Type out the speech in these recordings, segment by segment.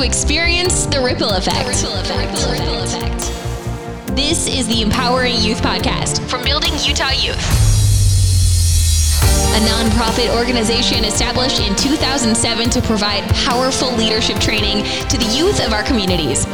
to experience the ripple effect. ripple effect. ripple effect. This is the Empowering Youth Podcast from Building Utah Youth, a nonprofit organization established in 2007 to provide powerful leadership training to the youth of our communities.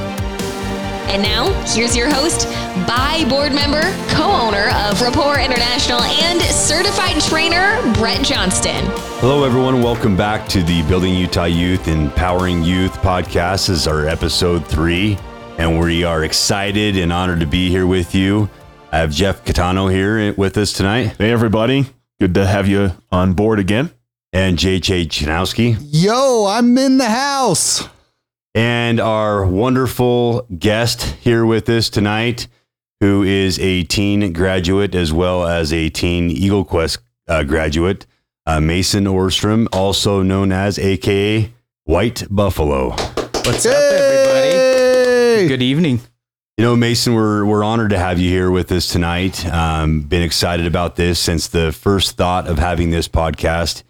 And now, here's your host, BUY board member, co owner of Rapport International, and certified trainer, Brett Johnston. Hello, everyone. Welcome back to the Building Utah Youth Empowering Youth podcast. This is our episode three, and we are excited and honored to be here with you. I have Jeff Gaetano here with us tonight. Hey, everybody. Good to have you on board again. And JJ Chojnowski. Yo, I'm in the house and our wonderful guest here with us tonight, who is a teen graduate as well as a teen Eagle Quest uh, graduate, uh, Mason Orstrom, also known as AKA White Buffalo. What's hey! up, everybody? Good evening. You know, Mason, we're we're honored to have you here with us tonight. Um, been excited about this since the first thought of having this podcast.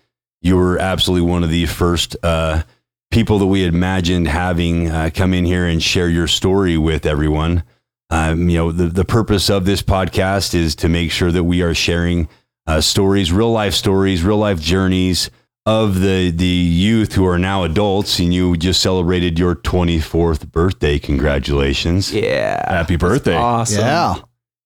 You were absolutely one of the first uh, people that we imagined having uh, come in here and share your story with everyone. Um, you know, the, the purpose of this podcast is to make sure that we are sharing uh, stories, real life stories, real life journeys of the the youth who are now adults. And you just celebrated your 24th birthday. Congratulations! Yeah, happy birthday! Awesome. Yeah,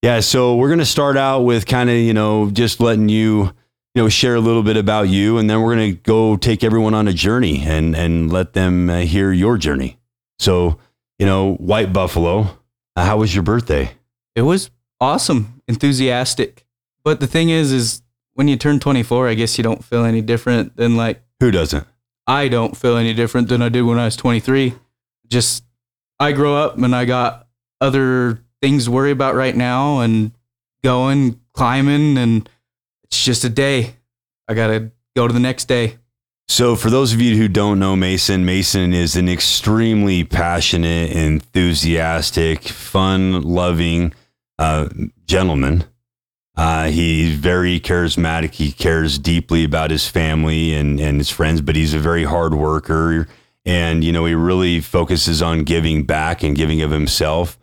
yeah. So we're gonna start out with kind of you know just letting you you know share a little bit about you and then we're going to go take everyone on a journey and and let them uh, hear your journey so you know white buffalo uh, how was your birthday it was awesome enthusiastic but the thing is is when you turn 24 i guess you don't feel any different than like who doesn't i don't feel any different than i did when i was 23 just i grow up and i got other things to worry about right now and going climbing and it's just a day. I got to go to the next day. So, for those of you who don't know Mason, Mason is an extremely passionate, enthusiastic, fun loving uh, gentleman. Uh, he's very charismatic. He cares deeply about his family and, and his friends, but he's a very hard worker. And, you know, he really focuses on giving back and giving of himself.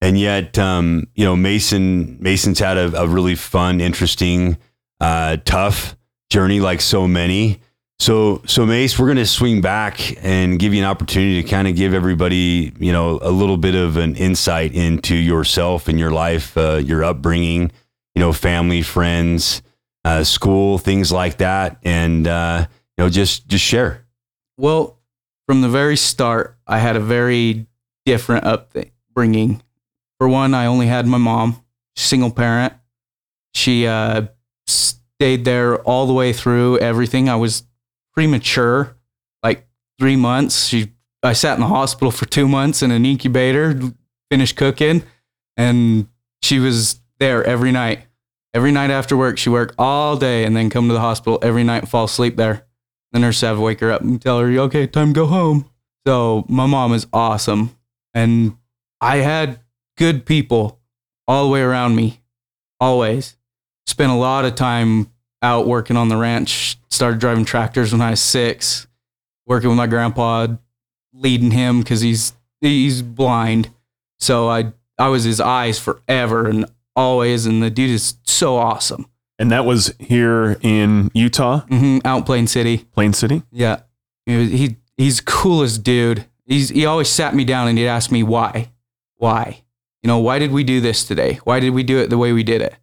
And yet, um, you know, Mason Mason's had a, a really fun, interesting uh, tough journey like so many. So, so Mace, we're going to swing back and give you an opportunity to kind of give everybody, you know, a little bit of an insight into yourself and your life, uh, your upbringing, you know, family, friends, uh, school, things like that, and uh, you know, just just share. Well, from the very start, I had a very different upbringing. For one, I only had my mom, single parent. She uh, stayed there all the way through everything. I was premature, like three months. She, I sat in the hospital for two months in an incubator, finished cooking, and she was there every night. Every night after work, she worked all day and then come to the hospital every night and fall asleep there. The nurse to wake her up and tell her, okay, time to go home. So my mom is awesome. And I had good people all the way around me, always spent a lot of time out working on the ranch. Started driving tractors when I was six, working with my grandpa, leading him because he's he's blind. So I I was his eyes forever and always, and the dude is so awesome. And that was here in Utah, mm-hmm, out in Plain City. Plain City. Yeah, he he's coolest dude. He's he always sat me down and he'd ask me why, why, you know, why did we do this today? Why did we do it the way we did it?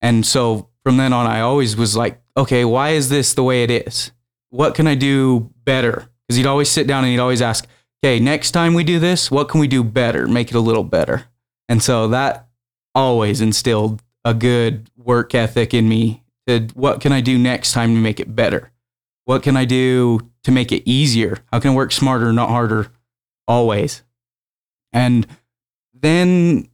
And so from then on, I always was like, okay, why is this the way it is? What can I do better? Because he'd always sit down and he'd always ask, okay, next time we do this, what can we do better? Make it a little better. And so that always instilled a good work ethic in me to what can I do next time to make it better? What can I do to make it easier? How can I work smarter, not harder? Always. And then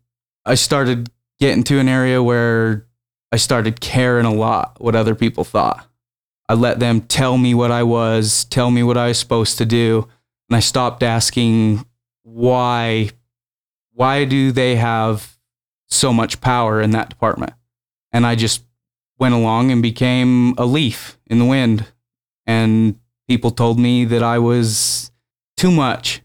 I started getting to an area where I started caring a lot what other people thought. I let them tell me what I was, tell me what I was supposed to do, and I stopped asking why why do they have so much power in that department? And I just went along and became a leaf in the wind. And people told me that I was too much.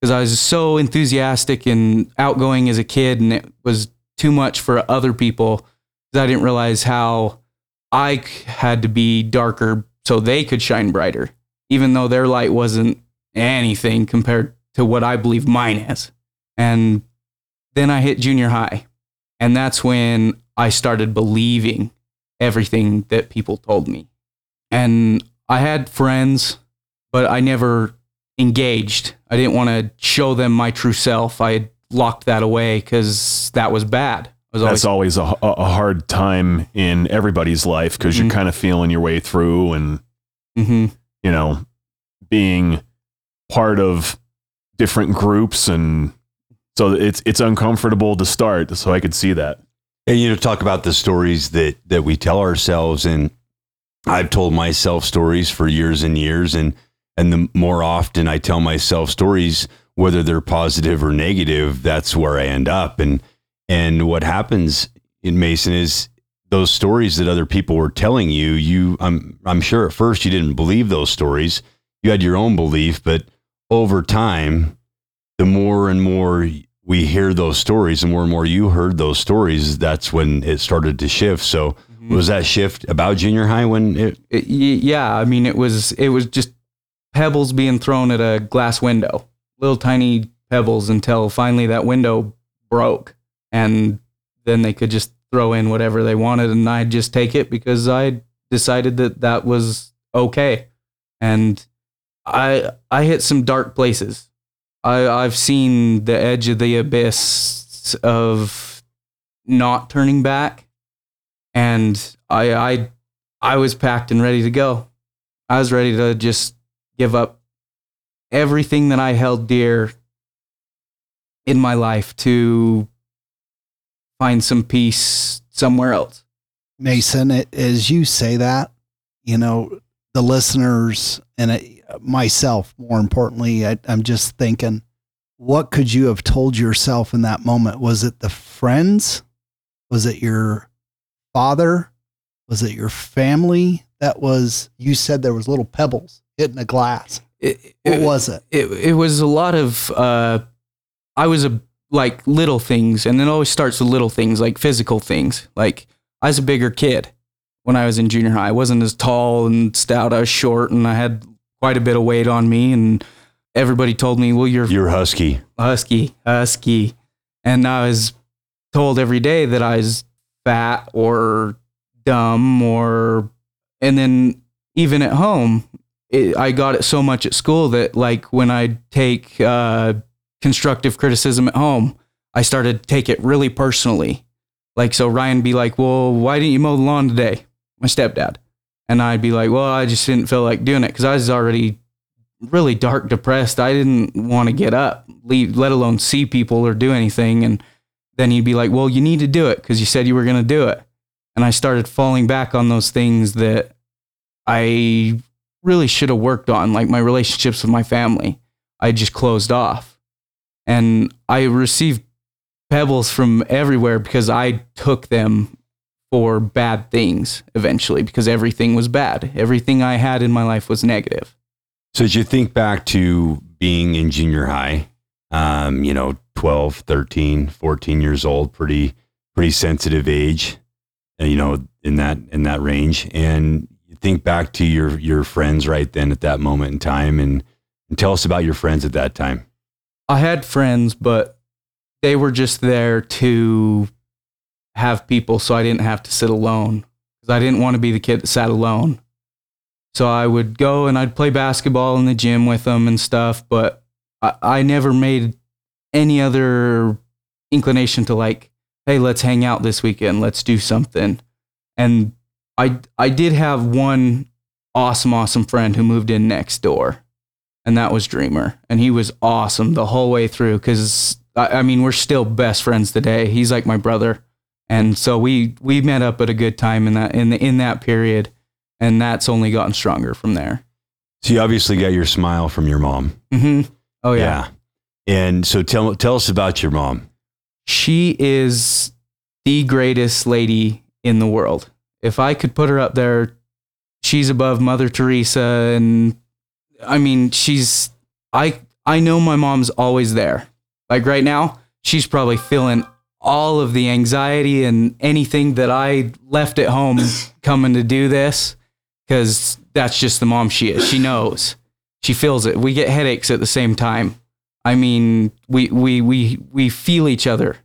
because I was so enthusiastic and outgoing as a kid, and it was too much for other people. I didn't realize how I had to be darker so they could shine brighter, even though their light wasn't anything compared to what I believe mine is. And then I hit junior high, and that's when I started believing everything that people told me. And I had friends, but I never engaged. I didn't want to show them my true self. I had locked that away because that was bad. I That's always always a, a a hard time in everybody's life because Mhm. you're kind of feeling your way through and, Mhm. you know, being part of different groups. And so it's, it's uncomfortable to start. So I could see that. And you know, talk about the stories that that we tell ourselves, and I've told myself stories for years and years, and and the more often I tell myself stories, whether they're positive or negative, that's where I end up. And and what happens in Mason is those stories that other people were telling you. You, I'm I'm sure at first you didn't believe those stories. You had your own belief, but over time, the more and more we hear those stories, the more and more you heard those stories, that's when it started to shift. So mm-hmm. was that shift about junior high when it It- yeah, I mean, it was it was just pebbles being thrown at a glass window, little tiny pebbles, until finally that window broke, and then they could just throw in whatever they wanted, and I'd just take it because I decided that that was okay, and I I hit some dark places. I I've seen the edge of the abyss of not turning back, and I I I was packed and ready to go. I was ready to just give up everything that I held dear in my life to find some peace somewhere else. Mason, it, as you say that, you know, the listeners and it, myself, more importantly, I, I'm just thinking, what could you have told yourself in that moment? Was it the friends? Was it your father? Was it your family? That was, you said there was little pebbles hitting a glass. It, What was it? it it was a lot of uh I was a like little things and it always starts with little things like physical things. Like I was a bigger kid when I was in junior high. I wasn't as tall and stout. I was short and I had quite a bit of weight on me and everybody told me, "Well, you're you're husky? husky, husky." And I was told every day that I was fat or dumb or and then even at home it, I got it so much at school that like when I take uh, constructive criticism at home, I started to take it really personally. Like so, Ryan be like, "Well, why didn't you mow the lawn today?" My stepdad, and I'd be like, "Well, I just didn't feel like doing it because I was already really dark, depressed. I didn't want to get up, leave, let alone see people or do anything." And then he'd be like, "Well, you need to do it because you said you were going to do it." And I started falling back on those things that I really should have worked on, like my relationships with my family. I just closed off. And I received pebbles from everywhere because I took them for bad things eventually because everything was bad. Everything I had in my life was negative. So as you think back to being in junior high, um, you know, 12, 13, 14 years old, pretty pretty sensitive age, uh, you know, in that in that range. And think back to your your friends right then at that moment in time and, and tell us about your friends at that time. I had friends, but they were just there to have people so I didn't have to sit alone because I didn't want to be the kid that sat alone. So I would go and I'd play basketball in the gym with them and stuff, but I, I never made any other inclination to like, hey, let's hang out this weekend, let's do something. And I I did have one awesome, awesome friend who moved in next door and that was Dreamer. And he was awesome the whole way through because I, I mean we're still best friends today. He's like my brother, and so we we met up at a good time in that in the, in that period, and that's only gotten stronger from there. So you obviously got your smile from your mom. Mm-hmm. Oh yeah. And so tell tell us about your mom. she is the greatest lady in the world. If I could put her up there, she's above Mother Teresa and I mean, she's I I know my mom's always there. Like right now, she's probably feeling all of the anxiety and anything that I left at home coming to do this because that's just the mom she is. She knows. She feels it. We get headaches at the same time. I mean, we we we we feel each other.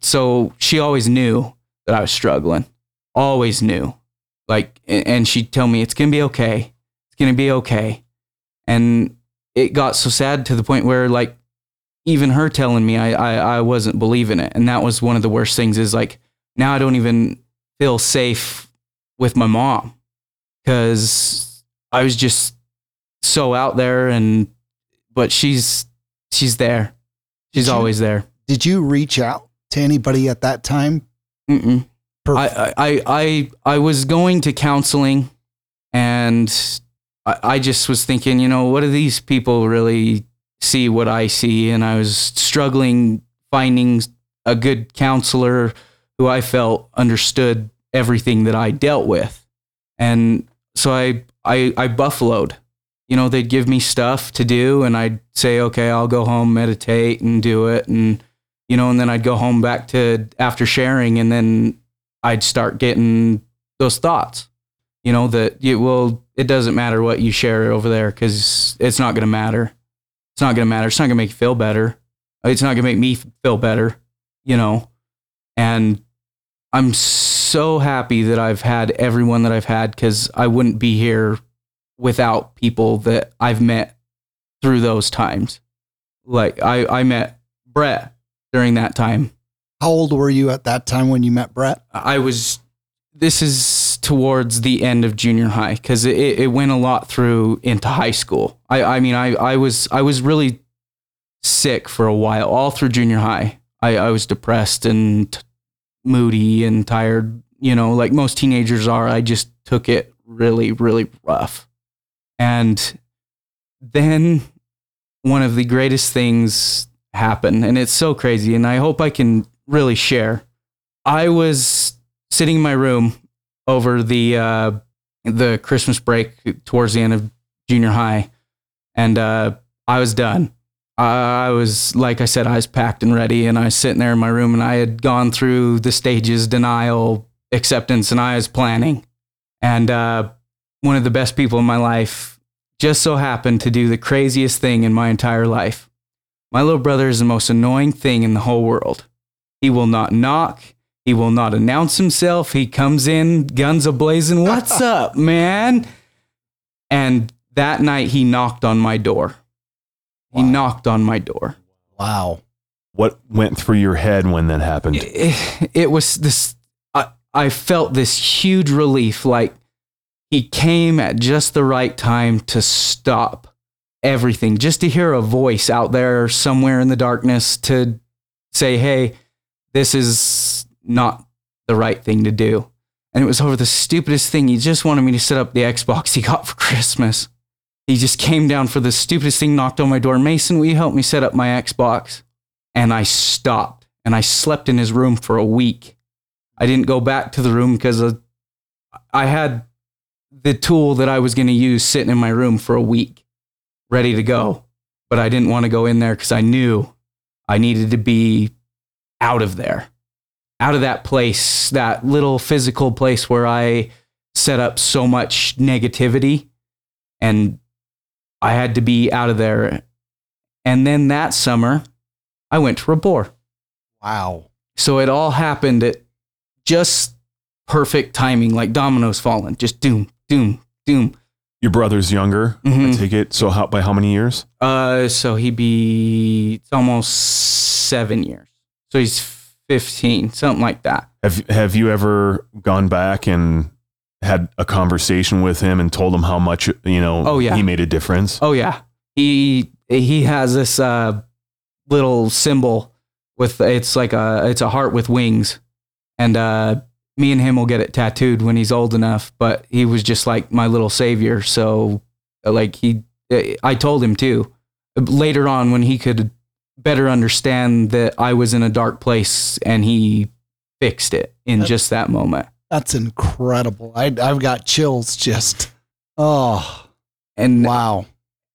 So she always knew that I was struggling. Always knew. Like and she'd tell me it's going to be okay. It's going to be okay. And it got so sad to the point where like even her telling me I, I I wasn't believing it. And that was one of the worst things is like now I don't even feel safe with my mom cuz I was just so out there and but she's she's there. She's Did you- always there. Did you reach out to anybody at that time? I, I, I, I was going to counseling and I, I just was thinking, you know, what do these people really see what I see? And I was struggling finding a good counselor who I felt understood everything that I dealt with. And so I, I, I buffaloed. You know, they'd give me stuff to do and I'd say, okay, I'll go home, meditate and do it. And, you know, and then I'd go home back to after sharing and then I'd start getting those thoughts, you know, that you, well, it doesn't matter what you share over there because it's not going to matter. It's not going to matter. It's not going to make you feel better. It's not going to make me feel better, you know. And I'm so happy that I've had everyone that I've had because I wouldn't be here without people that I've met through those times. Like I, I met Brett during that time How old were you at that time when you met Brett? I was. This is towards the end of junior high because it, it went a lot through into high school. I, I mean, I, I was I was really sick for a while, all through junior high. I, I was depressed and t- moody and tired. You know, like most teenagers are. I just took it really, really rough. And then one of the greatest things happened, and it's so crazy. And I hope I can really share. I was sitting in my room over the uh, the Christmas break towards the end of junior high, and uh, I was done. I was like I said, I was packed and ready, and I was sitting there in my room, and I had gone through the stages: denial, acceptance, and I was planning. And uh, one of the best people in my life just so happened to do the craziest thing in my entire life. My little brother is the most annoying thing in the whole world. He will not knock. He will not announce himself. He comes in, guns a blazing. What's up, man? And that night he knocked on my door. He knocked on my door. Wow. What went through your head when that happened? It, it was this, I, I felt this huge relief. Like he came at just the right time to stop everything, just to hear a voice out there somewhere in the darkness to say, hey, this is not the right thing to do. And it was over the stupidest thing. He just wanted me to set up the Xbox he got for Christmas. He just came down for the stupidest thing, knocked on my door. Mason, will you help me set up my Xbox? And I stopped and I slept in his room for a week. I didn't go back to the room because I had the tool that I was going to use sitting in my room for a week, ready to go. But I didn't want to go in there because I knew I needed to be out of there, out of that place, that little physical place where I set up so much negativity. And I had to be out of there. And then that summer, I went to Rapport. Wow. So it all happened at just perfect timing, like dominoes falling, just doom, doom, doom. Your brother's younger, I Mhm. take it. So how by how many years? Uh, so he'd be it's almost seven years. So he's fifteen, something like that. Have have you ever gone back and had a conversation with him and told him how much you know Oh, yeah. he made a difference? Oh yeah, he he has this uh little symbol with it's like a it's a heart with wings, and uh me and him will get it tattooed when he's old enough. But he was just like my little savior. So like he, I told him too later on when he could better understand that I was in a dark place, and he fixed it in That- just that moment. That's incredible. I, I've got chills just, oh, And wow.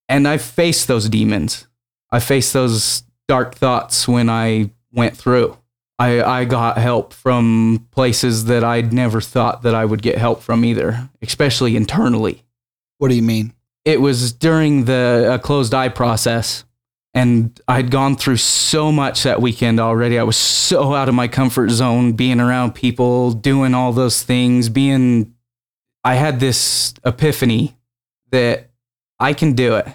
and I faced those demons. I faced those dark thoughts when I went through. I, I got help from places that I'd never thought that I would get help from either, especially internally. What do you mean? It was during the uh, closed eye process, and I'd gone through so much that weekend already. I was so out of my comfort zone, being around people, doing all those things, being. I had this epiphany that I can do it.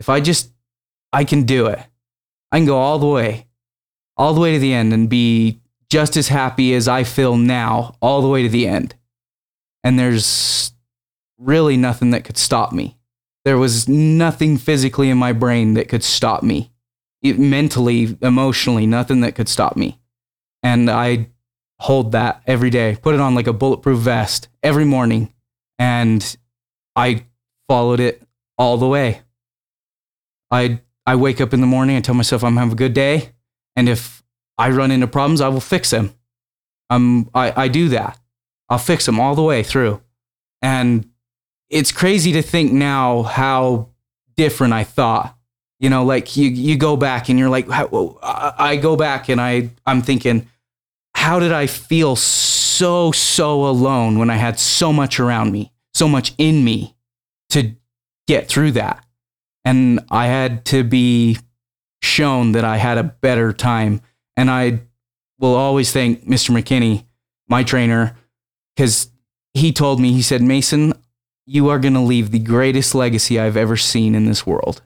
If I just, I can do it. I can go all the way all the way to the end and be just as happy as I feel now, all the way to the end. And there's really nothing that could stop me. There was nothing physically in my brain that could stop me, it, mentally, emotionally, nothing that could stop me. And I hold that every day, put it on like a bulletproof vest every morning. And I followed it all the way. I, I wake up in the morning and tell myself I'm having a good day and if I run into problems, I will fix them. Um, I, I do that. I'll fix them all the way through. And it's crazy to think now how different I thought. You know, like you, you go back and you're like, I go back and I, I'm thinking, how did I feel so, so alone when I had so much around me, so much in me to get through that? And I had to be shown that I had a better time. And I will always thank Mr. McKinney, my trainer, because he told me, he said, Mason, you are going to leave the greatest legacy I've ever seen in this world.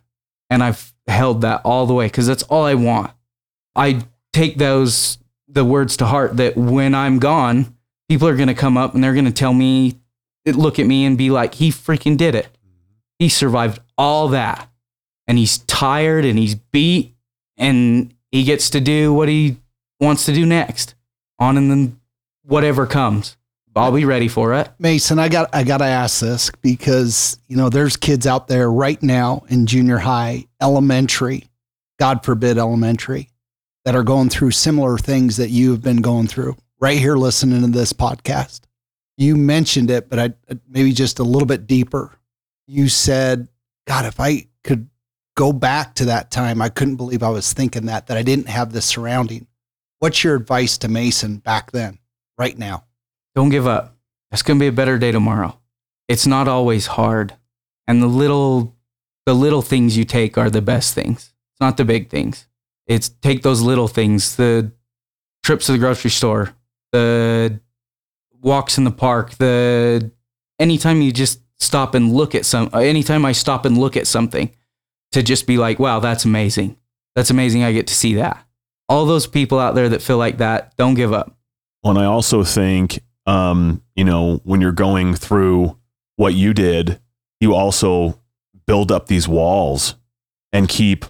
And I've held that all the way because that's all I want. I take those, the words to heart that when I'm gone, people are going to come up and they're going to tell me, look at me and be like, he freaking did it. He survived all that and he's tired and he's beat and he gets to do what he wants to do next on and then whatever comes i'll be ready for it Mason, I got I got to ask this because you know there's kids out there right now in junior high, elementary, God forbid elementary, that are going through similar things that you have been going through right here listening to this podcast. You mentioned it, but I maybe just a little bit deeper. You said, "God, if I could go back to that time, I couldn't believe I was thinking that, that I didn't have the surrounding. What's your advice to Mason back then, right now? Don't give up. It's going to be a better day tomorrow. It's not always hard. And the little the little things you take are the best things. It's not the big things. It's take those little things the trips to the grocery store the walks in the park the anytime you just stop and look at some anytime i stop and look at something to just be like wow that's amazing. That's amazing i get to see that. All those people out there that feel like that don't give up. And I also think, um, you know, when you're going through what you did, you also build up these walls and keep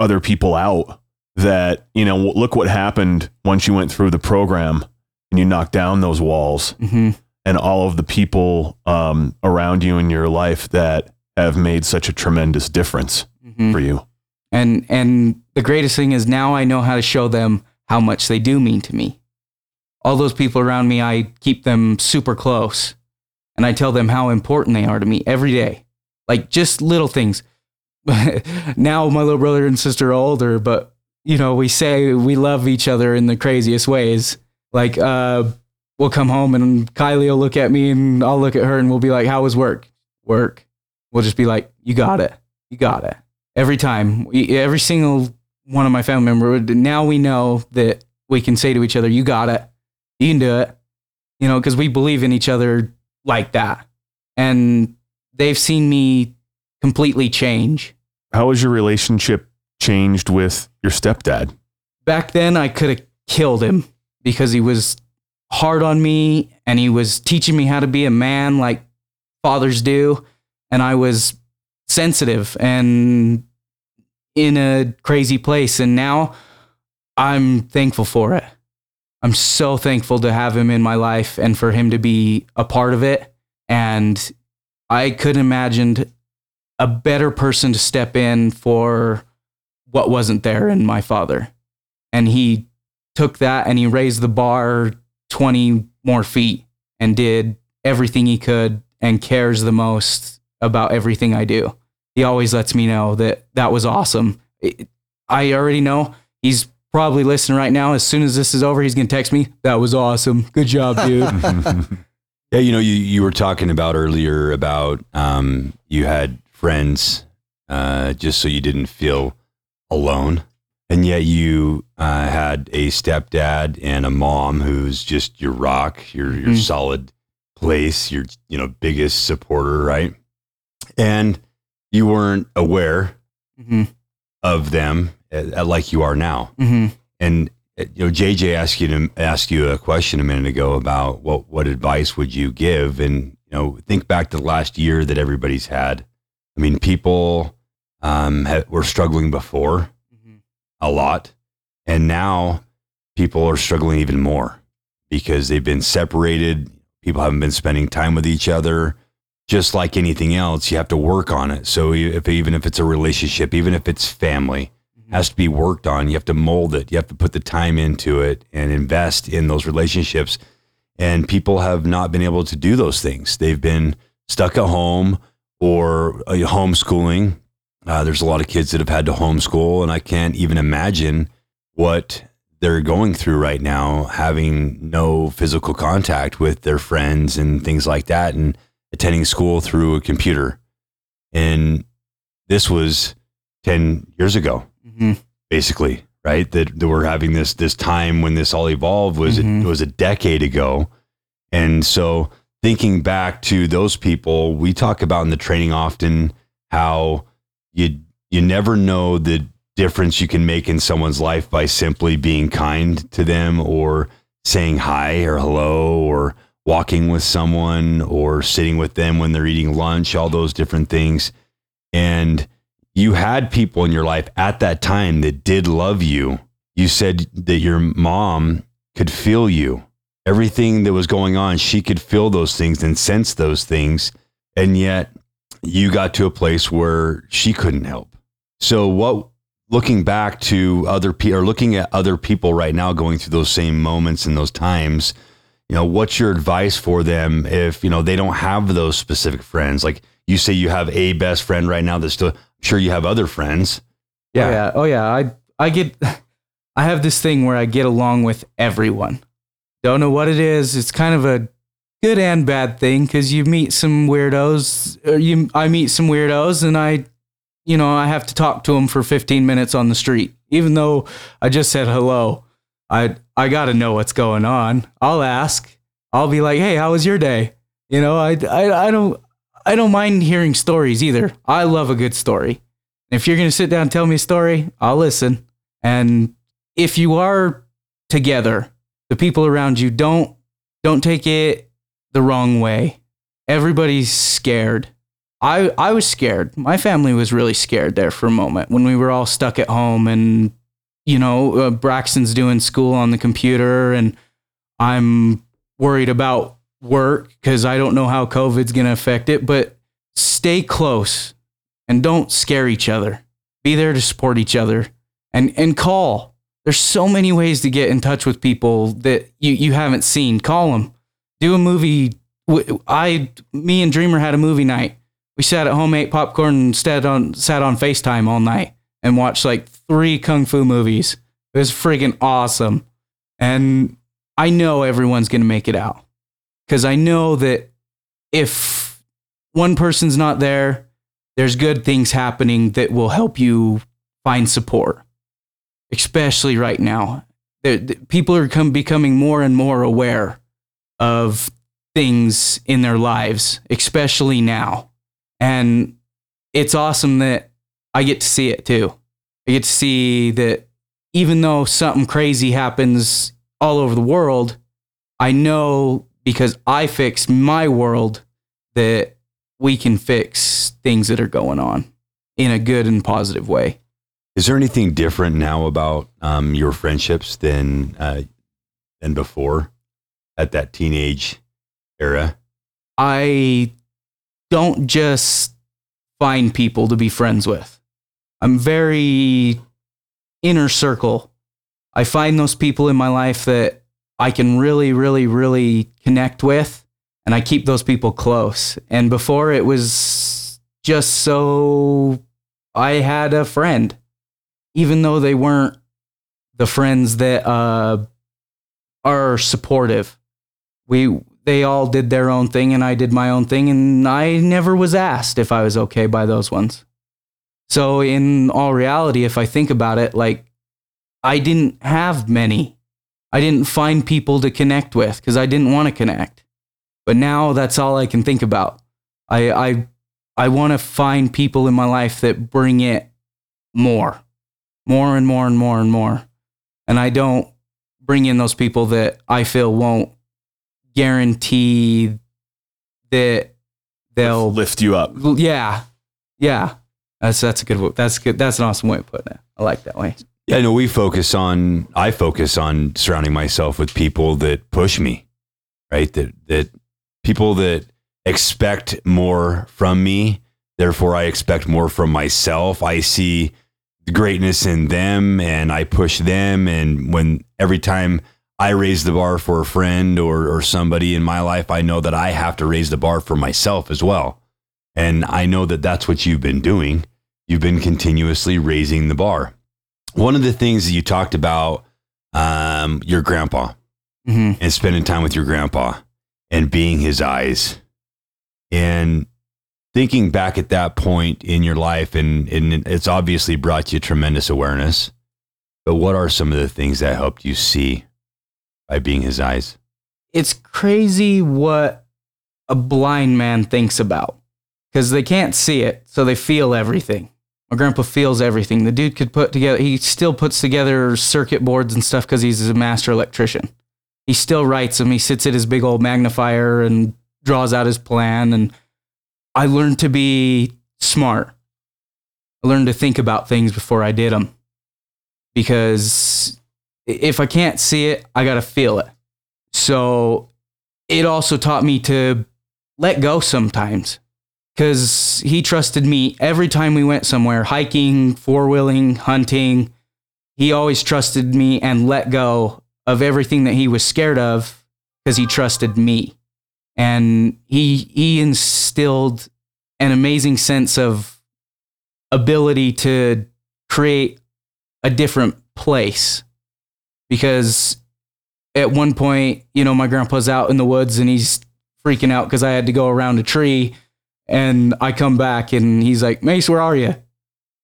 other people out that, you know, look what happened once you went through the program and you knocked down those walls hmm and all of the people um, around you in your life that have made such a tremendous difference hmm for you. and and the greatest thing is now I know how to show them how much they do mean to me. All those people around me, I keep them super close, and I tell them how important they are to me every day, like just little things. now my little brother and sister are older, but you know we say we love each other in the craziest ways. Like uh, we'll come home and Kylie will look at me and I'll look at her and we'll be like, "How was work? Work." We'll just be like, "You got it. You got it." every time every single one of my family member now we know that we can say to each other you got it you can do it you know because we believe in each other like that. And they've seen me completely change. How has your relationship changed with your stepdad? back then i could have killed him because he was hard on me and he was teaching me how to be a man like fathers do. And i was sensitive and in a crazy place. And now i'm thankful for it i'm so thankful to have him in my life and for him to be a part of it. And i couldn't imagined a better person to step in for what wasn't there in my father. And he took that and he raised the bar 20 more feet and did everything he could and cares the most about everything I do. He always lets me know that that was awesome. I already know he's probably listening right now. As soon as this is over, he's going to text me. That was awesome. Good job, dude. Yeah, you know, you, you were talking about earlier about um, you had friends uh, just so you didn't feel alone. And yet you uh, had a stepdad and a mom who's just your rock, your, your Mhm. solid place, your, you know, biggest supporter, right? And you weren't aware hmm of them uh, like you are now. hmm And uh, you know, JJ asked you to ask you a question a minute ago about what what advice would you give, and you know, think back to the last year that everybody's had. I mean, people um, ha- were struggling before a lot, and now people are struggling even more because they've been separated. People haven't been spending time with each other. Just like anything else, you have to work on it. So, if even if it's a relationship, even if it's family, has to be worked on. You have to mold it. You have to put the time into it and invest in those relationships. And people have not been able to do those things. They've been stuck at home or uh, homeschooling. Uh, there's a lot of kids that have had to homeschool, and I can't even imagine what they're going through right now, having no physical contact with their friends and things like that, and attending school through a computer. And this was 10 years ago hmm basically, right? That, that we're having this this time when this all evolved was Mhm. it was a decade ago, and so thinking back to those people, we talk about in the training often how you you never know the difference you can make in someone's life by simply being kind to them or saying hi or hello or walking with someone or sitting with them when they're eating lunch, all those different things. And you had people in your life at that time that did love you. You said that your mom could feel you. Everything that was going on, she could feel those things and sense those things. And yet you got to a place where she couldn't help. So, what, looking back to other people or looking at other people right now going through those same moments and those times, you know, what's your advice for them if, you know, they don't have those specific friends? Like you say you have a best friend right now that's still, sure you have other friends. Oh yeah. Oh yeah. I I get I have this thing where I get along with everyone. Don't know what it is. It's kind of a good and bad thing because you meet some weirdos. Or you I meet some weirdos and I, you know, I have to talk to them for 15 minutes on the street, even though I just said hello. I I got to know what's going on. I'll ask. I'll be like, hey, how was your day? You know, I I I don't I don't mind hearing stories either. I love a good story. If you're going to sit down and tell me a story, I'll listen. And if you are together, the people around you don't don't take it the wrong way. Everybody's scared. I I was scared. My family was really scared there for a moment when we were all stuck at home and you know, uh, Braxton's doing school on the computer and I'm worried about work cuz I don't know how COVID's going to affect it, but stay close and don't scare each other. Be there to support each other and and call. There's so many ways to get in touch with people that you you haven't seen. Call them. Do a movie. I, me and Dreamer had a movie night. We sat at home, ate popcorn, and sat on sat on Facetime all night and watched like three kung fu movies. It was freaking awesome. And I know everyone's gonna make it out because I know that if one person's not there, there's good things happening that will help you find support, especially right now. People are come, becoming more and more aware of things in their lives, especially now. And it's awesome that I get to see it too. I get to see that even though something crazy happens all over the world, I know because I fixed my world that we can fix things that are going on in a good and positive way. Is there anything different now about um, your friendships than uh, than before at that teenage era? I don't just find people to be friends with. I'm very inner circle. I find those people in my life that I can really, really, really connect with, and I keep those people close. And before it was just so I had a friend. even though they weren't the friends that uh, are supportive. We they all did their own thing and I did my own thing and I never was asked if I was okay by those ones. So in all reality if I think about it like I didn't have many. I didn't find people to connect with cuz I didn't want to connect. But now that's all I can think about. I I I want to find people in my life that bring it more. More and more and more and more. And I don't bring in those people that I feel won't guarantee that they'll lift you up. yeah yeah that's that's a good that's good that's an awesome way of putting it i like that way Yeah, no, we focus on I focus on surrounding myself with people that push me, right? That that people that expect more from me, therefore I expect more from myself. I see greatness in them and I push them and when every time I raise the bar for a friend or or somebody in my life, I know that I have to raise the bar for myself as well. And I know that that's what you've been doing. You've been continuously raising the bar one of the things that you talked about um, your grandpa mm-hmm. and spending time with your grandpa and being his eyes and thinking back at that point in your life and, and it's obviously brought you tremendous awareness but what are some of the things that helped you see by being his eyes it's crazy what a blind man thinks about because they can't see it so they feel everything my grandpa feels everything. The dude could put together he still puts together circuit boards and stuff because he's a master electrician. He still writes them he sits at his big old magnifier and draws out his plan and i learned to be smart. I learned to think about things before i did them because if i can't see it i gotta feel it. So it also taught me to let go sometimes because he trusted me every time we went somewhere hiking, four wheeling, hunting. He always trusted me and let go of everything that he was scared of because he trusted me. And he, he instilled an amazing sense of ability to create a different place because at one point, you know, my grandpa's out in the woods and he's freaking out because I had to go around a tree. And I come back and he's like, Mace, where are you? And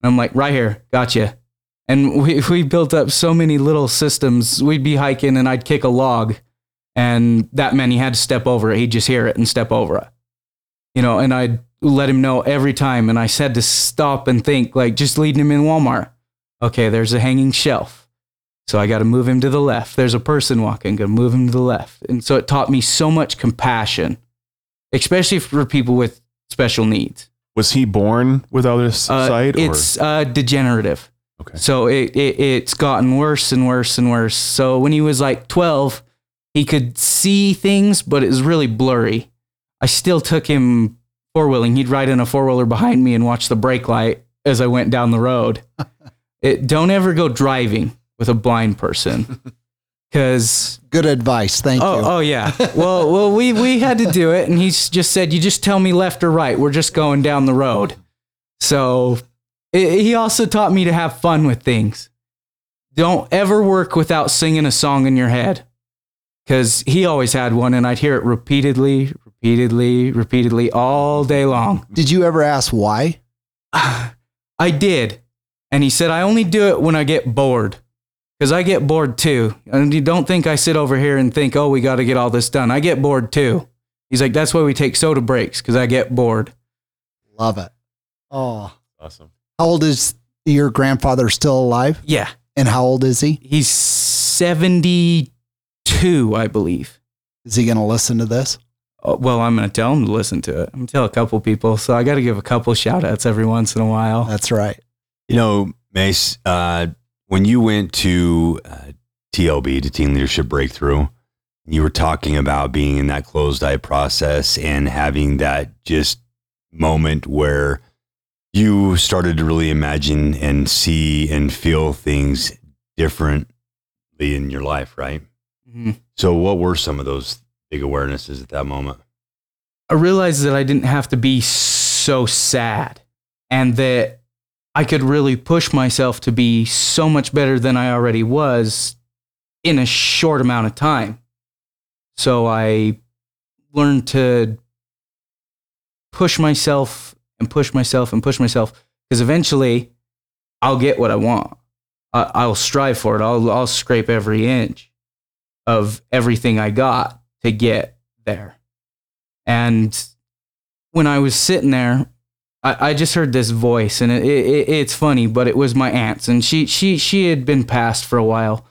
I'm like, right here, gotcha. And we, we built up so many little systems. We'd be hiking and I'd kick a log, and that meant he had to step over it. He'd just hear it and step over it. You know, and I'd let him know every time. And I said to stop and think, like, just leading him in Walmart. Okay, there's a hanging shelf. So I got to move him to the left. There's a person walking, got to move him to the left. And so it taught me so much compassion, especially for people with special needs. Was he born without a s- Uh, sight? it's uh, degenerative. Okay. So it, it it's gotten worse and worse and worse. So when he was like 12, he could see things, but it was really blurry. I still took him four wheeling. He'd ride in a four wheeler behind me and watch the brake light as I went down the road. it, don't ever go driving with a blind person because Good advice. Thank Oh, you. oh yeah. Well, well, we we had to do it, and he just said, "You just tell me left or right. We're just going down the road." So i he also taught me to have fun with things. Don't ever work without singing a song in your head, because he always had one, and I'd hear it repeatedly, repeatedly, repeatedly all day long. Did you ever ask why? I did, and he said, "I only do it when I get bored." Because I get bored too. And you don't think I sit over here and think, oh, we got to get all this done. I get bored too. He's like, that's why we take soda breaks, because I get bored. Love it. Oh, awesome. how old is your grandfather still alive? Yeah. And how old is he? He's 72, I believe. Is he going to listen to this? Oh, well, I'm going to tell him to listen to it. I'm going to tell a couple people. So I got to give a couple shout outs every once in a while. That's right. You know, Mace, uh, when you went to uh, TLB, to Teen Leadership Breakthrough, you were talking about being in that closed eye process and having that just moment where you started to really imagine and see and feel things differently in your life, right? Mhm. So, what were some of those big awarenesses at that moment? I realized that I didn't have to be so sad and that I could really push myself to be so much better than I already was in a short amount of time. So I learned to push myself and push myself and push myself because eventually I'll get what I want. I, I'll strive for it. I'll, I'll scrape every inch of everything I got to get there. And when I was sitting there, I, just heard this voice, and it, it, it's funny, but it was my aunt's, and she she she had been passed for a while,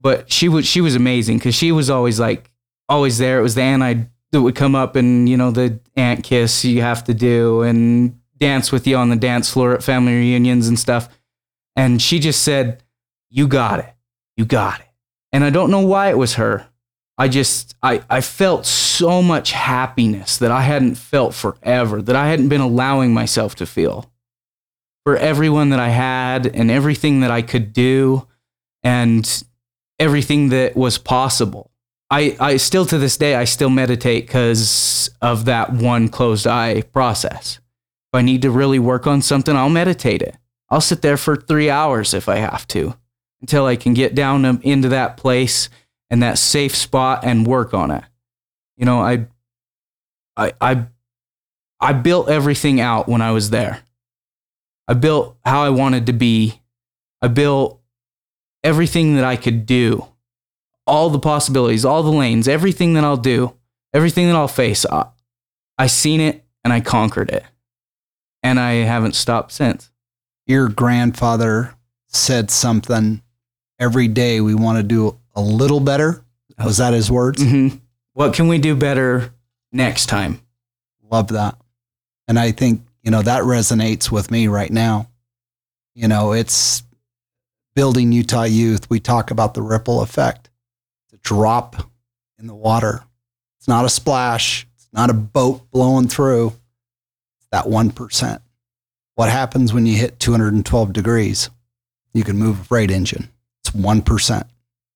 but she was she was amazing because she was always like always there. It was the aunt I that would come up and you know the aunt kiss you have to do and dance with you on the dance floor at family reunions and stuff. And she just said, "You got it, you got it." And I don't know why it was her. I just I, I felt so much happiness that I hadn't felt forever, that I hadn't been allowing myself to feel. For everyone that I had and everything that I could do and everything that was possible. I, I still to this day I still meditate because of that one closed eye process. If I need to really work on something, I'll meditate it. I'll sit there for three hours if I have to until I can get down um, into that place and that safe spot and work on it. You know, I, I, I, I built everything out when I was there. I built how I wanted to be. I built everything that I could do, all the possibilities, all the lanes, everything that I'll do, everything that I'll face. I, I seen it and I conquered it. And I haven't stopped since. Your grandfather said something every day we want to do a little better. Was that his words? Mm-hmm. What can we do better next time? Love that. And I think, you know, that resonates with me right now. You know, it's building Utah youth. We talk about the ripple effect. It's a drop in the water. It's not a splash. It's not a boat blowing through. It's that 1%. What happens when you hit 212 degrees? You can move a freight engine. It's 1%.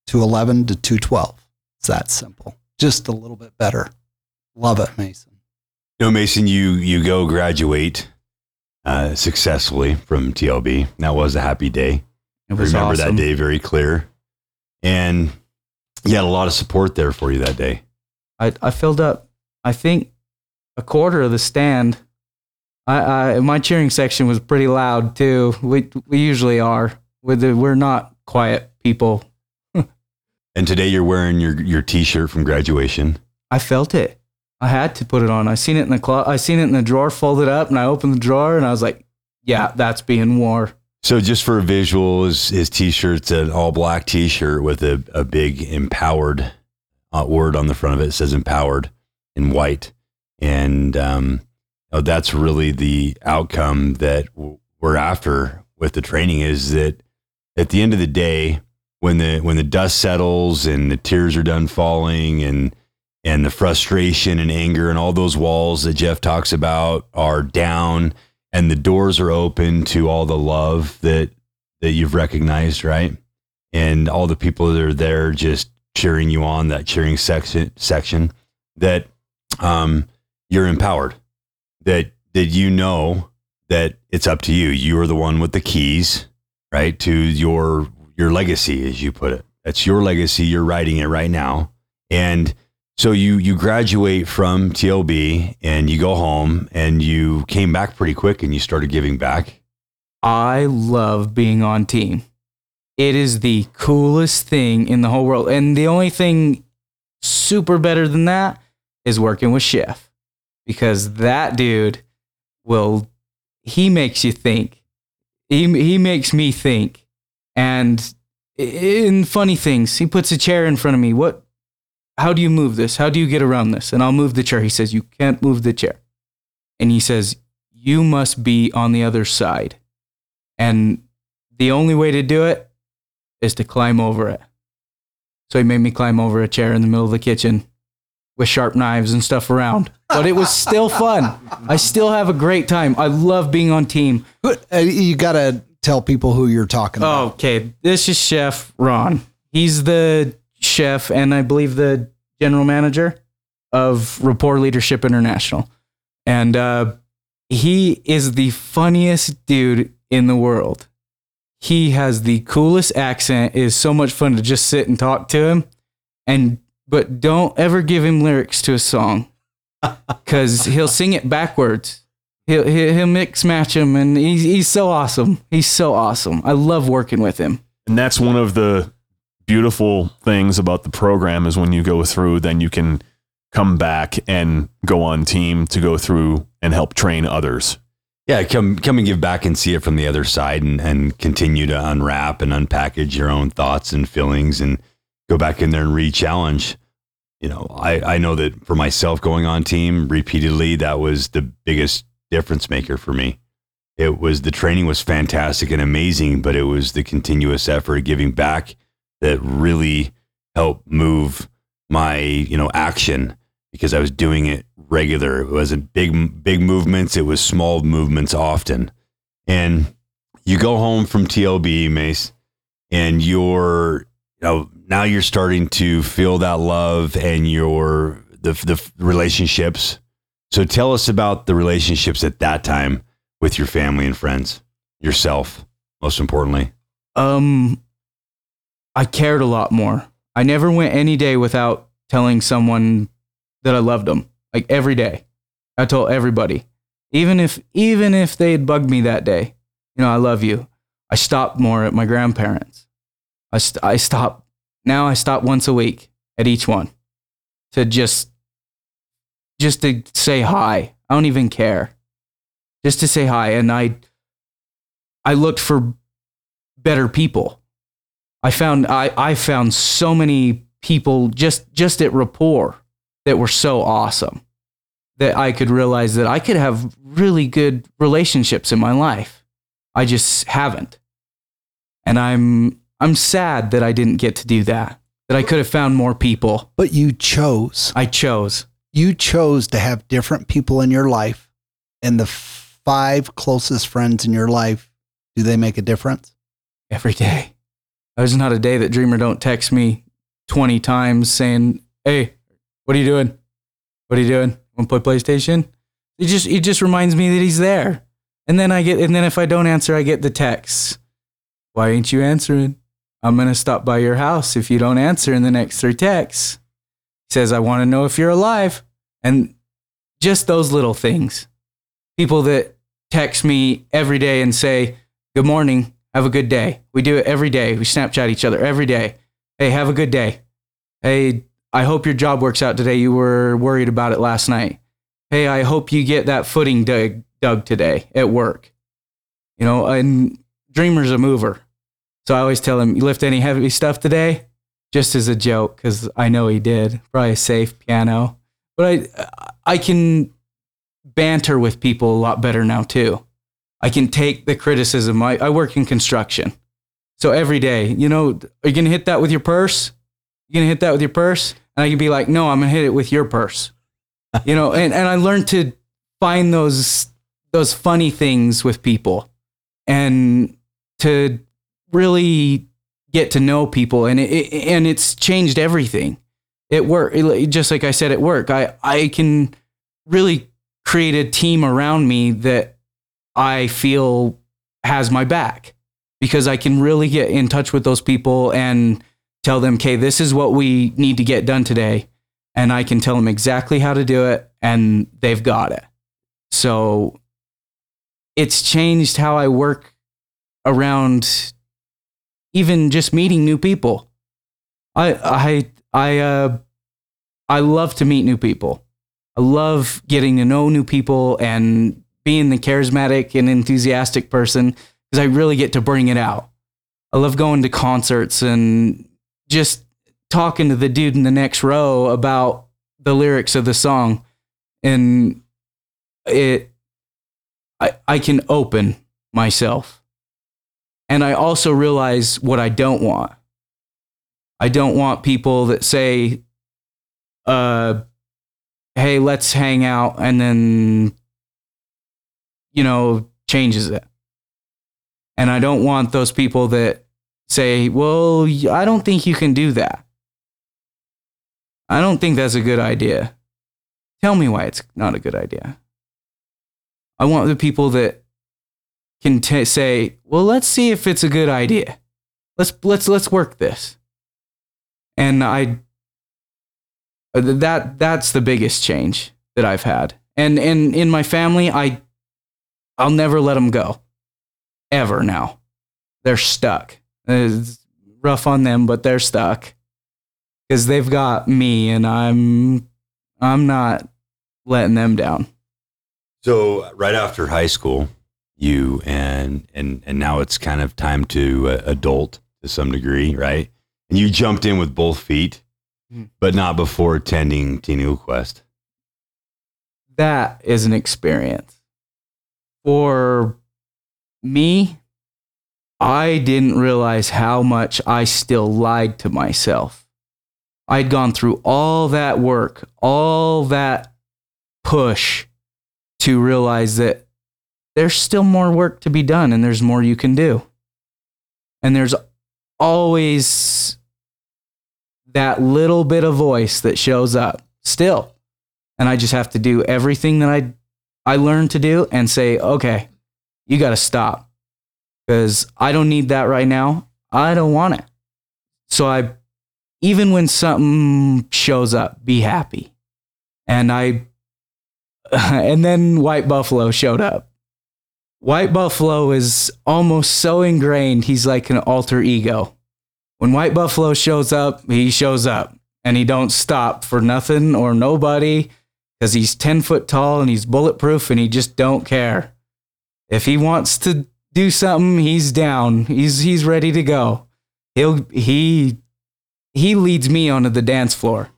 211 to 212. It's that simple. Just a little bit better. Love it, Mason. You know, Mason, you you go graduate uh, successfully from TLB. That was a happy day. It was Remember awesome. that day very clear. And you had a lot of support there for you that day. I, I filled up, I think, a quarter of the stand. I, I my cheering section was pretty loud too. We we usually are. We're, the, we're not quiet people. And today you're wearing your your t-shirt from graduation. I felt it. I had to put it on. I seen it in the clo- I seen it in the drawer, folded up, and I opened the drawer and I was like, "Yeah, that's being wore." So just for a visual, his, his t-shirt's an all black t-shirt with a, a big empowered uh, word on the front of it. It says empowered in white. And um, oh, that's really the outcome that we're after with the training is that at the end of the day, when the when the dust settles and the tears are done falling and and the frustration and anger and all those walls that Jeff talks about are down and the doors are open to all the love that that you've recognized, right? And all the people that are there just cheering you on, that cheering section section, that um, you're empowered, that that you know that it's up to you. You are the one with the keys, right, to your your legacy, as you put it. That's your legacy. You're writing it right now, and so you you graduate from TLB and you go home and you came back pretty quick and you started giving back. I love being on team. It is the coolest thing in the whole world. And the only thing super better than that is working with Chef because that dude will, he makes you think. He, he makes me think. And in funny things, he puts a chair in front of me. What, how do you move this? How do you get around this? And I'll move the chair. He says, You can't move the chair. And he says, You must be on the other side. And the only way to do it is to climb over it. So he made me climb over a chair in the middle of the kitchen with sharp knives and stuff around. But it was still fun. I still have a great time. I love being on team. Uh, You got to tell people who you're talking about. Okay, this is Chef Ron. He's the chef and I believe the general manager of Rapport Leadership International. And uh, he is the funniest dude in the world. He has the coolest accent. It is so much fun to just sit and talk to him. And but don't ever give him lyrics to a song because he'll sing it backwards. He'll, he'll he'll mix match him, and he's he's so awesome. He's so awesome. I love working with him. And that's one of the beautiful things about the program is when you go through, then you can come back and go on team to go through and help train others. Yeah, come come and give back and see it from the other side and, and continue to unwrap and unpackage your own thoughts and feelings and go back in there and re-challenge. You know, I, I know that for myself going on team repeatedly, that was the biggest difference maker for me. It was the training was fantastic and amazing, but it was the continuous effort of giving back that really helped move my, you know, action because I was doing it regular. It wasn't big big movements, it was small movements often. And you go home from TLB, Mace, and you're you know, now you're starting to feel that love and your the the relationships. So tell us about the relationships at that time with your family and friends, yourself, most importantly. Um, I cared a lot more. I never went any day without telling someone that I loved them. Like every day, I told everybody, even if even if they had bugged me that day, you know, I love you. I stopped more at my grandparents. I st- I stop now. I stop once a week at each one to just just to say hi. I don't even care. Just to say hi, and I I looked for better people. I found I, I found so many people just just at rapport that were so awesome that I could realize that I could have really good relationships in my life. I just haven't. And I'm I'm sad that I didn't get to do that. That I could have found more people. But you chose. I chose. You chose to have different people in your life and the five closest friends in your life, do they make a difference? Every day. There's not a day that Dreamer don't text me 20 times saying, Hey, what are you doing? What are you doing? Want to play PlayStation? It just it just reminds me that he's there. And then I get and then if I don't answer, I get the text. Why ain't you answering? I'm gonna stop by your house if you don't answer in the next three texts. Says, I want to know if you're alive. And just those little things. People that text me every day and say, Good morning, have a good day. We do it every day. We Snapchat each other every day. Hey, have a good day. Hey, I hope your job works out today. You were worried about it last night. Hey, I hope you get that footing dug, dug today at work. You know, and Dreamer's a mover. So I always tell him, you lift any heavy stuff today? Just as a joke, because I know he did. Probably a safe piano. But I, I can banter with people a lot better now, too. I can take the criticism. I, I work in construction. So every day, you know, are you going to hit that with your purse? You going to hit that with your purse? And I can be like, no, I'm gonna hit it with your purse. you know, and, and I learned to find those those funny things with people and to really get to know people and it, and it's changed everything. It work just like I said at work. I I can really create a team around me that I feel has my back because I can really get in touch with those people and tell them, okay, this is what we need to get done today. And I can tell them exactly how to do it, and they've got it. So it's changed how I work around even just meeting new people. I I I uh I love to meet new people. I love getting to know new people and being the charismatic and enthusiastic person because I really get to bring it out. I love going to concerts and just talking to the dude in the next row about the lyrics of the song and it I I can open myself. And I also realize what I don't want. I don't want people that say uh hey, let's hang out and then you know, changes it. And I don't want those people that say, well, I don't think you can do that. I don't think that's a good idea. Tell me why it's not a good idea. I want the people that can t- say, "Well, let's see if it's a good idea. Let's let's let's work this." And I uh, that that's the biggest change that I've had. And and in my family, I I'll never let them go. Ever now. They're stuck. It's rough on them, but they're stuck cuz they've got me and I'm I'm not letting them down. So right after high school, you and and and now it's kind of time to uh, adult to some degree, right? And you jumped in with both feet, Mhm. but not before attending Teen Quest. that is an experience. For me, I didn't realize how much I still lied to myself. I'd gone through all that work, all that push to realize that there's still more work to be done and there's more you can do. And there's always that little bit of voice that shows up still and I just have to do everything that I I learned to do and say, okay, you got to stop because I don't need that right now. I don't want it. So I, even when something shows up, be happy. And I, and then White Buffalo showed up. White Buffalo is almost so ingrained, he's like an alter ego. When White Buffalo shows up, he shows up and he don't stop for nothing or nobody because he's 10 foot tall and he's bulletproof and he just don't care. If he wants to do something, he's down. He's he's ready to go. He'll he he leads me onto the dance floor.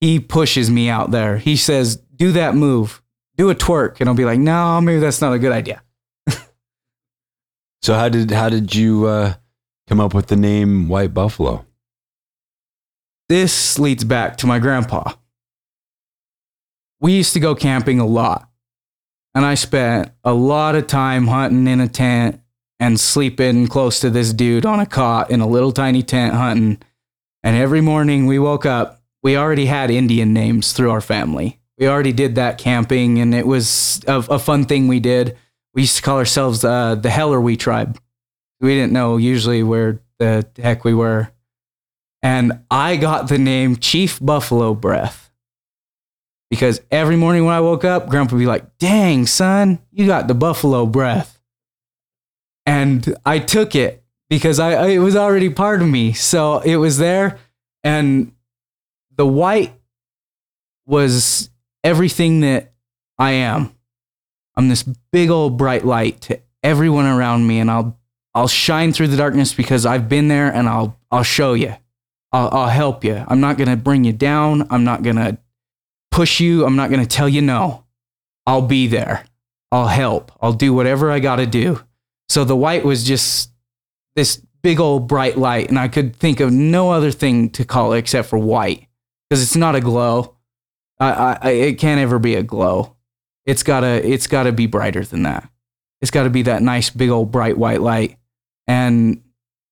He pushes me out there. He says, "Do that move. Do a twerk." And I'll be like, "No, maybe that's not a good idea." So how did how did you uh, come up with the name White Buffalo? This leads back to my grandpa. We used to go camping a lot. And I spent a lot of time hunting in a tent and sleeping close to this dude on a cot in a little tiny tent hunting. And every morning we woke up, we already had Indian names through our family. We already did that camping, and it was a, a fun thing we did. We used to call ourselves uh, the Hellerwee tribe. We didn't know usually where the heck we were. And I got the name Chief Buffalo Breath because every morning when I woke up, Grandpa would be like, Dang, son, you got the buffalo breath. And I took it because I, I- it was already part of me. So it was there. And the white was everything that I am. I'm this big old bright light to everyone around me, and I'll I'll shine through the darkness because I've been there, and I'll I'll show you. I'll, I'll help you. I'm not gonna bring you down. I'm not gonna push you. I'm not gonna tell you no. I'll be there. I'll help. I'll do whatever I gotta do. So the white was just this big old bright light, and I could think of no other thing to call it except for white because it's not a glow. I, I, it can't ever be a glow. It's gotta, it's gotta be brighter than that. It's gotta be that nice big old bright white light. And,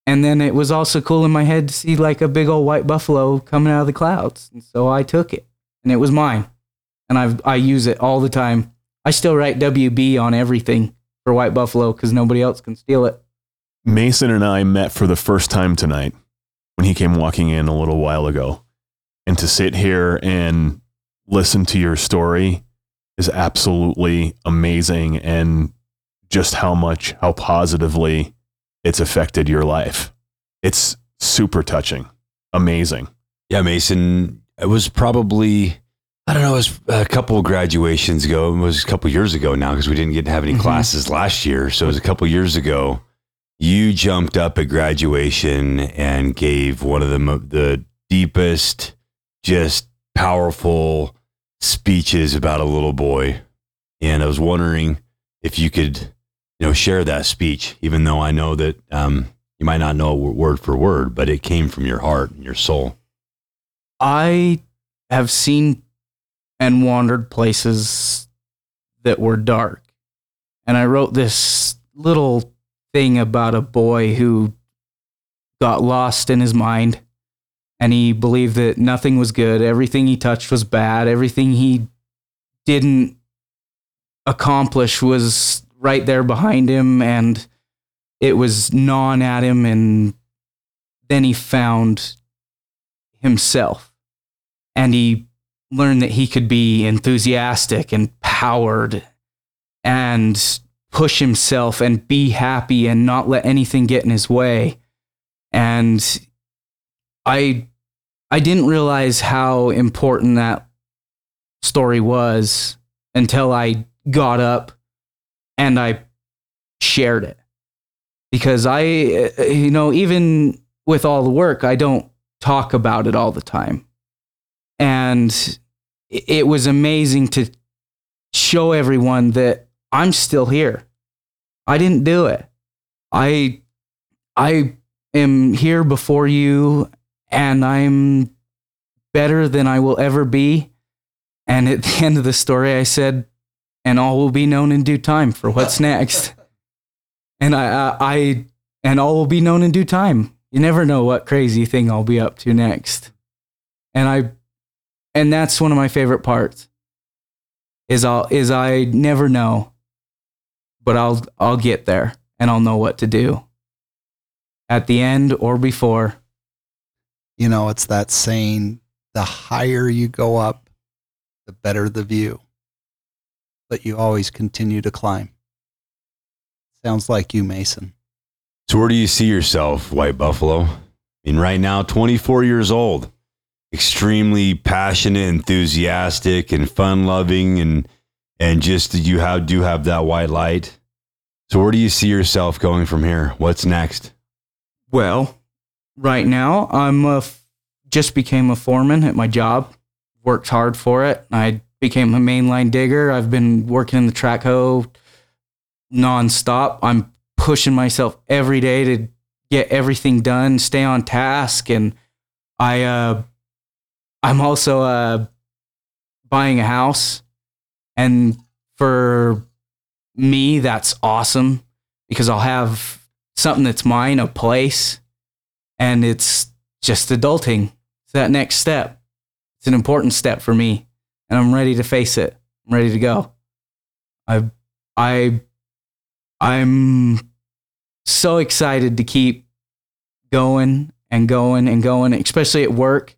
and then it was also cool in my head to see like a big old white buffalo coming out of the clouds. And so I took it, and it was mine. And I've, I use it all the time. I still write WB on everything for white buffalo because nobody else can steal it. Mason and I met for the first time tonight when he came walking in a little while ago. And to sit here and listen to your story is absolutely amazing and just how much, how positively it's affected your life. It's super touching, amazing. Yeah, Mason. It was probably I don't know. It was a couple of graduations ago. It was a couple years ago now because we didn't get to have any Mhm. classes last year. So it was a couple years ago. You jumped up at graduation and gave one of the the deepest, just powerful speeches about a little boy. And I was wondering if you could, you know, share that speech, even though I know that um, you might not know word for word, but it came from your heart and your soul. I have seen and wandered places that were dark. And I wrote this little thing about a boy who got lost in his mind and he believed that nothing was good, everything he touched was bad, everything he didn't accomplish was right there behind him and it was gnawing at him and then he found himself. And he learned that he could be enthusiastic and powered and push himself and be happy and not let anything get in his way. And i i didn't realize how important that story was until i got up and i shared it because i uh, you know even with all the work i don't talk about it all the time and it was amazing to show everyone that I'm still here. I didn't do it. I I am here before you and I'm better than I will ever be. And at the end of the story I said and all will be known in due time for what's next. And I, I, I and all will be known in due time. You never know what crazy thing I'll be up to next. And I and that's one of my favorite parts is I'll is I never know, but I'll I'll get there and I'll know what to do at the end or before. You know, it's that saying the higher you go up, the better the view. But you always continue to climb. Sounds like you, Mason. So where do you see yourself, White Buffalo? I mean, right now, 24 years old, extremely passionate, enthusiastic, and fun-loving, and and just you have do have that white light. So where do you see yourself going from here? What's next? Well, right now I'm a just became a foreman at my job. Worked hard for it. I became a mainline digger. I've been working in the track hoe nonstop. I'm pushing myself every day to get everything done, stay on task, and I uh, I'm also uh, buying a house, and for me that's awesome because I'll have something that's mine, a place, and it's just adulting. It's that next step. It's an important step for me, and I'm ready to face it. I'm ready to go. I, I, I'm so excited to keep going and going and going, especially at work,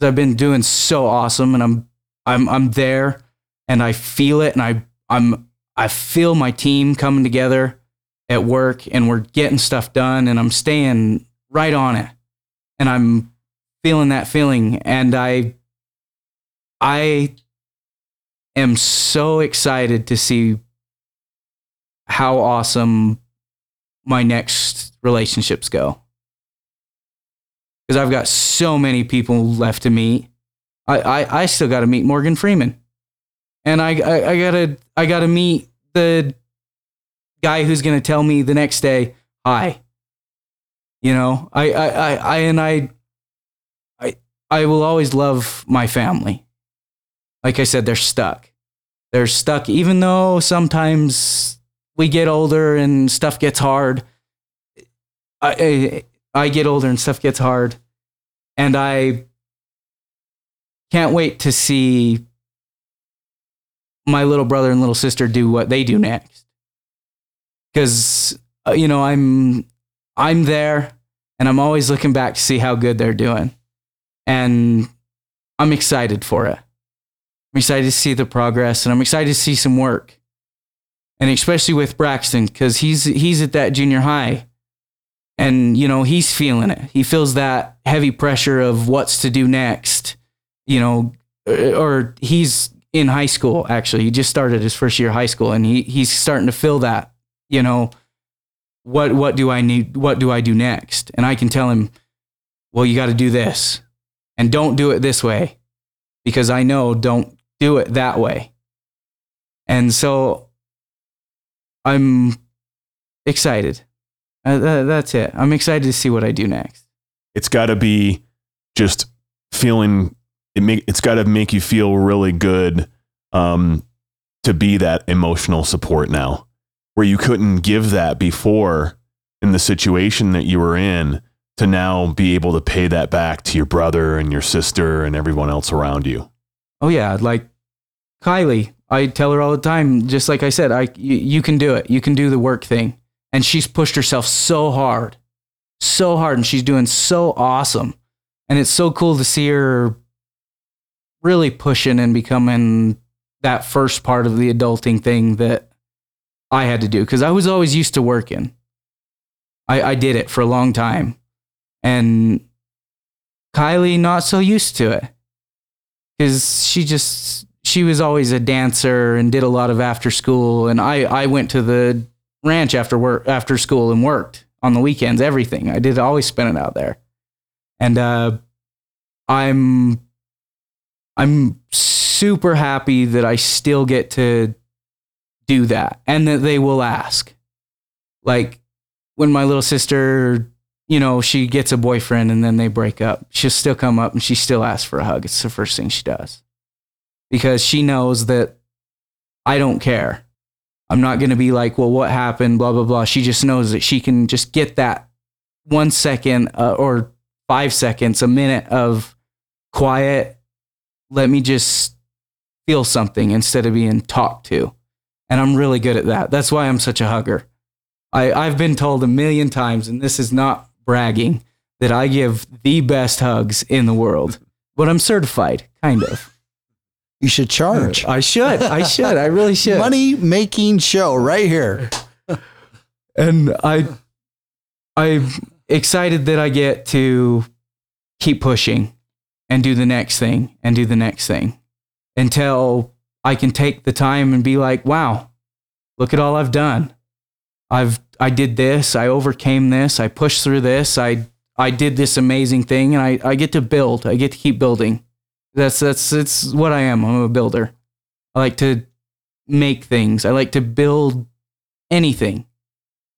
I've been doing so awesome, and I'm, I'm, I'm there, and I feel it, and I, I'm, I feel my team coming together at work and we're getting stuff done and I'm staying right on it. And I'm feeling that feeling and I I am so excited to see how awesome my next relationships go. Cuz I've got so many people left to meet. I I, I still got to meet Morgan Freeman. And I, I I got to I got to meet the guy who's to tell me the next day, hi. You know, I, I, I, I, and I, I, I will always love my family. Like I said, they're stuck. They're stuck, even though sometimes we get older and stuff gets hard. I, I, I get older and stuff gets hard. And I can't wait to see my little brother and little sister do what they do next because uh, you know i'm i'm there and i'm always looking back to see how good they're doing. And i'm excited for it. I'm excited to see the progress and i'm excited to see some work. And especially with braxton because he's he's at that junior high. And you know he's feeling it. He feels that heavy pressure of what's to do next you know or he's in high school actually. He just started his first year of high school and he he's starting to feel that you know what what do i need what do i do next? And i can tell him well you got to do this. And don't do it this way because i know don't do it that way. And so i'm excited. Uh, tha- that's it. I'm excited to see what i do next. It's got to be just feeling it make it's got to make you feel really good um, to be that emotional support now where you couldn't give that before in the situation that you were in to now be able to pay that back to your brother and your sister and everyone else around you Oh yeah, like Kylie. I tell her all the time, just like I said, I you, you can do it. You can do the work thing. And she's pushed herself so hard, so hard, and she's doing so awesome. And it's so cool to see her really pushing and becoming that first part of the adulting thing that I had to do because I was always used to working. I, I did it for a long time. And Kylie, not so used to it because she just, she was always a dancer and did a lot of after school. And I, I went to the ranch after work, after school and worked on the weekends, everything. I did always spend it out there. And uh, I'm, I'm super happy that I still get to do that and that they will ask. Like when my little sister, you know, she gets a boyfriend and then they break up, she'll still come up and she still asks for a hug. It's the first thing she does because she knows that I don't care. I'm not going to be like, well, what happened? Blah, blah, blah. She just knows that she can just get that one second uh, or five seconds, a minute of quiet. Let me just feel something instead of being talked to. And I'm really good at that. That's why I'm such a hugger. I, I've been told a million times, and this is not bragging, that I give the best hugs in the world. But I'm certified, kind of. You should charge. I should. I should. I really should. Money making show right here. and I I'm excited that I get to keep pushing and do the next thing and do the next thing until I can take the time and be like, wow, look at all I've done. I've I did this, I overcame this, I pushed through this, I I did this amazing thing and I, I get to build. I get to keep building. That's that's it's what I am. I'm a builder. I like to make things. I like to build anything.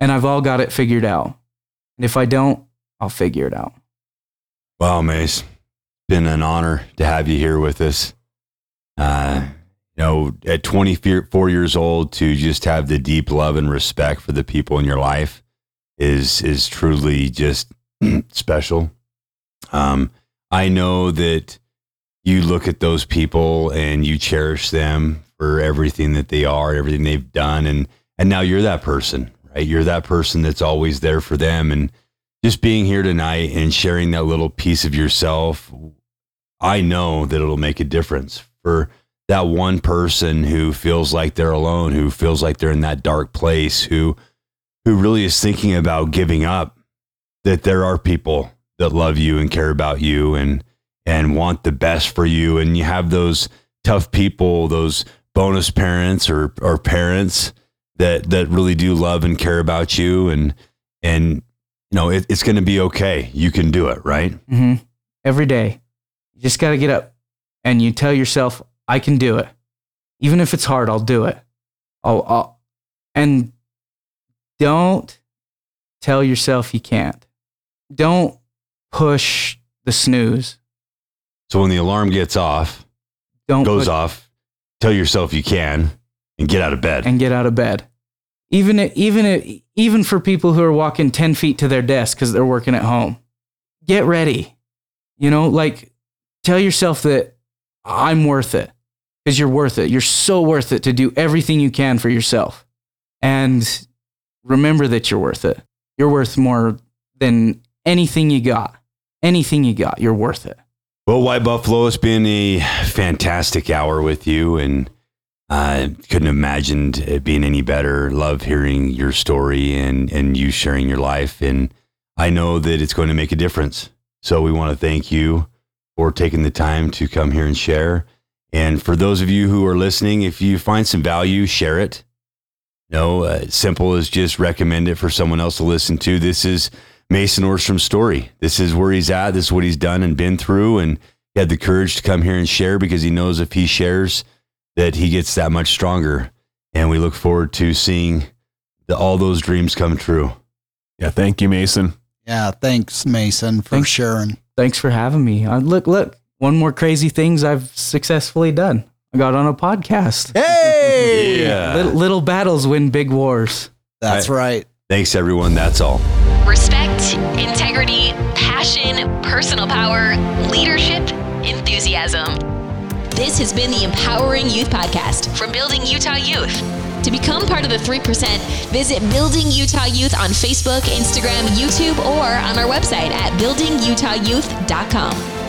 And I've all got it figured out. And if I don't, I'll figure it out. Wow, Mace, been an honor to have you here with us. Uh, know, at 24 years old, to just have the deep love and respect for the people in your life is is truly just special. Um, I know that you look at those people and you cherish them for everything that they are, everything they've done, and and now you're that person, right? You're that person that's always there for them, and just being here tonight and sharing that little piece of yourself, I know that it'll make a difference for that one person who feels like they're alone, who feels like they're in that dark place, who who really is thinking about giving up. That there are people that love you and care about you and and want the best for you, and you have those tough people, those bonus parents or or parents that that really do love and care about you, and and you know it, it's going to be okay. You can do it, right? hmm Every day, you just got to get up and you tell yourself, I can do it. Even if it's hard, I'll do it. I'll, I'll, and don't tell yourself you can't. Don't push the snooze. So when the alarm gets off, Don't goes put- off, tell yourself you can, and get out of bed. and get out of bed. Even even even for people who are walking ten feet to their desk because they're working at home, get ready. You know, like tell yourself that I'm worth it because you're worth it. You're so worth it to do everything you can for yourself, and remember that you're worth it. You're worth more than anything you got. Anything you got, you're worth it. Well, White Buffalo, it's been a fantastic hour with you, and I couldn't have imagined it being any better. Love hearing your story and and you sharing your life, and I know that it's going to make a difference. So we want to thank you for taking the time to come here and share. And for those of you who are listening, if you find some value, share it. No, uh, simple as just recommend it for someone else to listen to. This is Mason Orstrom's story. This is where he's at. This is what he's done and been through. And he had the courage to come here and share because he knows if he shares, that he gets that much stronger. And we look forward to seeing the, all those dreams come true. Yeah, thank you, Mason. Yeah, thanks, Mason, for Thanks. sharing. Thanks for having me. Uh, look, look, one more crazy things I've successfully done. I got on a podcast. Hey, Little, little battles win big wars. that's right. Thanks, everyone. That's all. Respect, integrity, passion, personal power, leadership, enthusiasm. This has been the Empowering Youth Podcast from Building Utah Youth. To become part of the 3%, visit Building Utah Youth on Facebook, Instagram, YouTube, or on our website at buildingutah.youth.com.